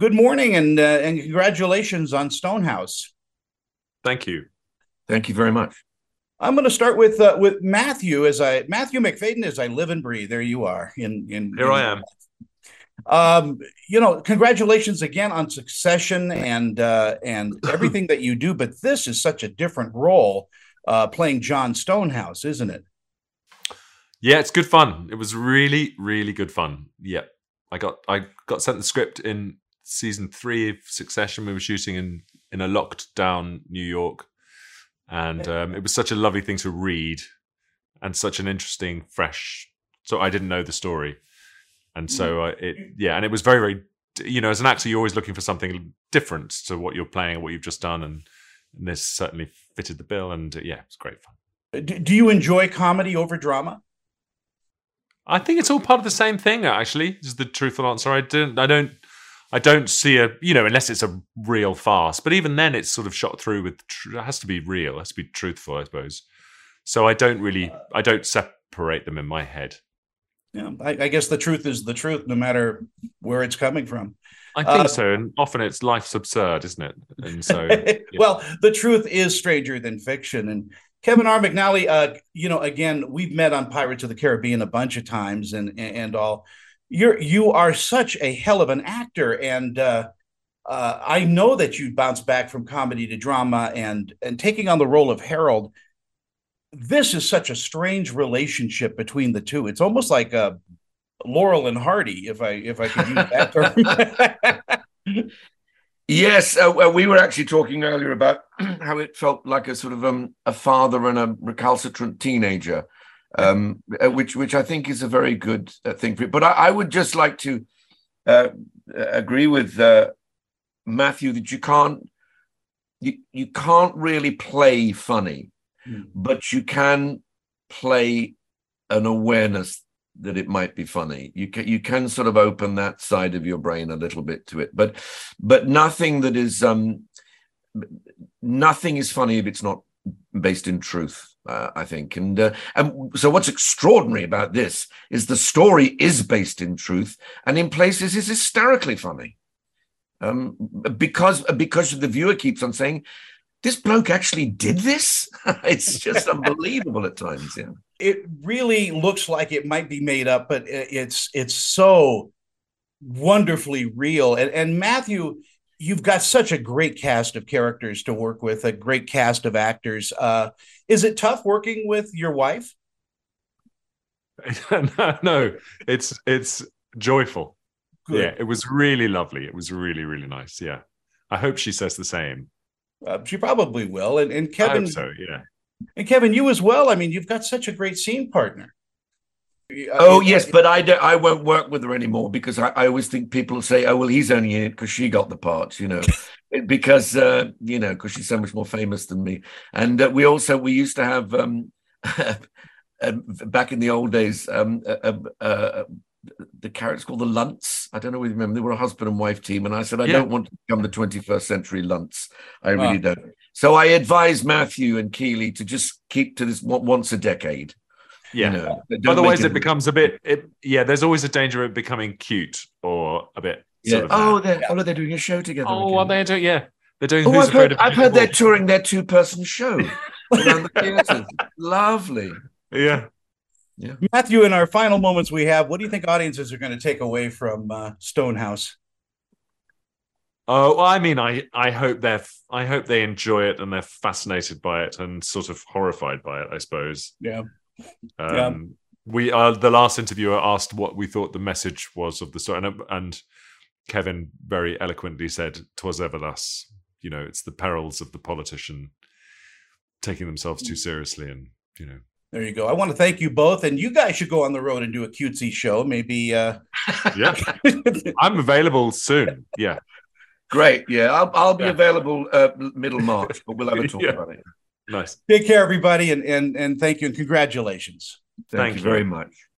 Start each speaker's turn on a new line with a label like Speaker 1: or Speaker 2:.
Speaker 1: good morning and uh, and congratulations on Stonehouse.
Speaker 2: Thank you.
Speaker 3: Thank you very much.
Speaker 1: I'm going to start with uh, with Matthew as I Matthew Macfadyen as I live and breathe. There you are. In in
Speaker 2: here
Speaker 1: in,
Speaker 2: I am.
Speaker 1: Um, you know, congratulations again on Succession and uh, and everything that you do. But this is such a different role, uh, playing John Stonehouse, isn't it?
Speaker 2: Yeah, it's good fun. It was really, really good fun. Yeah, I got I got sent the script in season three of Succession. We were shooting in in a locked down New York, and um, it was such a lovely thing to read, and such an interesting, fresh. So I didn't know the story, and so uh, it yeah, and it was very very. You know, as an actor, you're always looking for something different to what you're playing and what you've just done, and, and this certainly fitted the bill. And uh, yeah, it's great fun.
Speaker 1: Do, do you enjoy comedy over drama?
Speaker 2: I think it's all part of the same thing. Actually, is the truthful answer. I don't. I don't. I don't see a you know unless it's a real farce. But even then, it's sort of shot through with. Tr- it has to be real. It has to be truthful, I suppose. So I don't really. I don't separate them in my head.
Speaker 1: Yeah, I, I guess the truth is the truth, no matter where it's coming from.
Speaker 2: I think uh, so, and often it's life's absurd, isn't it? And so,
Speaker 1: yeah. well, the truth is stranger than fiction, and Kevin R. McNally, uh, you know, again, we've met on Pirates of the Caribbean a bunch of times and and all. You're you are such a hell of an actor, and uh, uh, I know that you bounced back from comedy to drama and and taking on the role of Harold. This is such a strange relationship between the two. It's almost like a uh, Laurel and Hardy, if I if I could use that
Speaker 3: term. Yes, uh, we were actually talking earlier about how it felt like a sort of um, a father and a recalcitrant teenager, um, uh, which which I think is a very good uh, thing for it. But I, I, would just like to uh, agree with uh, Matthew that you can't you you can't really play funny, mm. but you can play an awareness that it might be funny. You can you can sort of open that side of your brain a little bit to it, but but nothing that is um nothing is funny if it's not based in truth. Uh, I think, and uh, and so what's extraordinary about this is the story is based in truth, and in places is hysterically funny, um, because because the viewer keeps on saying, "This bloke actually did this." it's just unbelievable at times. Yeah
Speaker 1: it really looks like it might be made up, but it's it's so wonderfully real. And, and Matthew, you've got such a great cast of characters to work with, a great cast of actors. Uh, is it tough working with your wife?
Speaker 2: no, it's it's joyful. Good. Yeah, it was really lovely. It was really really nice. Yeah, I hope she says the same.
Speaker 1: Uh, she probably will. And and Kevin,
Speaker 2: so yeah.
Speaker 1: And Kevin, you as well. I mean, you've got such a great scene partner.
Speaker 3: Oh yes, but I don't, I won't work with her anymore because I, I always think people say, "Oh well, he's only in it because she got the part," you know, because uh, you know because she's so much more famous than me. And uh, we also we used to have um, back in the old days um, uh, the characters called the Lunts. I don't know whether you remember. They were a husband and wife team, and I said, "I yeah. don't want to become the 21st century Lunts. I really don't." So I advise Matthew and Keeley to just keep to this once a decade.
Speaker 2: Yeah. You know, Otherwise, it, it becomes a bit. It, yeah, there's always a danger of becoming cute or a bit.
Speaker 3: Yeah. Sort of oh, they're, oh, they're doing a show together.
Speaker 2: Oh, again. are they doing? Yeah, they're doing.
Speaker 3: Oh, I've heard, I've heard they're touring their two-person show around the theaters. Lovely.
Speaker 2: Yeah.
Speaker 1: Yeah. Matthew, in our final moments we have, what do you think audiences are going to take away from uh, Stonehouse?
Speaker 2: Oh, well, I mean, I I hope they're I hope they enjoy it and they're fascinated by it and sort of horrified by it. I suppose.
Speaker 1: Yeah.
Speaker 2: Um, yeah. We uh, the last interviewer asked what we thought the message was of the story, and, and Kevin very eloquently said, "Twas ever thus." You know, it's the perils of the politician taking themselves too seriously, and you know.
Speaker 1: There you go. I want to thank you both, and you guys should go on the road and do a cutesy show. Maybe. uh
Speaker 2: Yeah, I'm available soon. Yeah.
Speaker 3: Great. Yeah, I'll, I'll be yeah. available uh, middle March, but we'll have a talk yeah. about it.
Speaker 2: Nice.
Speaker 1: Take care, everybody, and and and thank you and congratulations.
Speaker 3: Thank, thank you very much.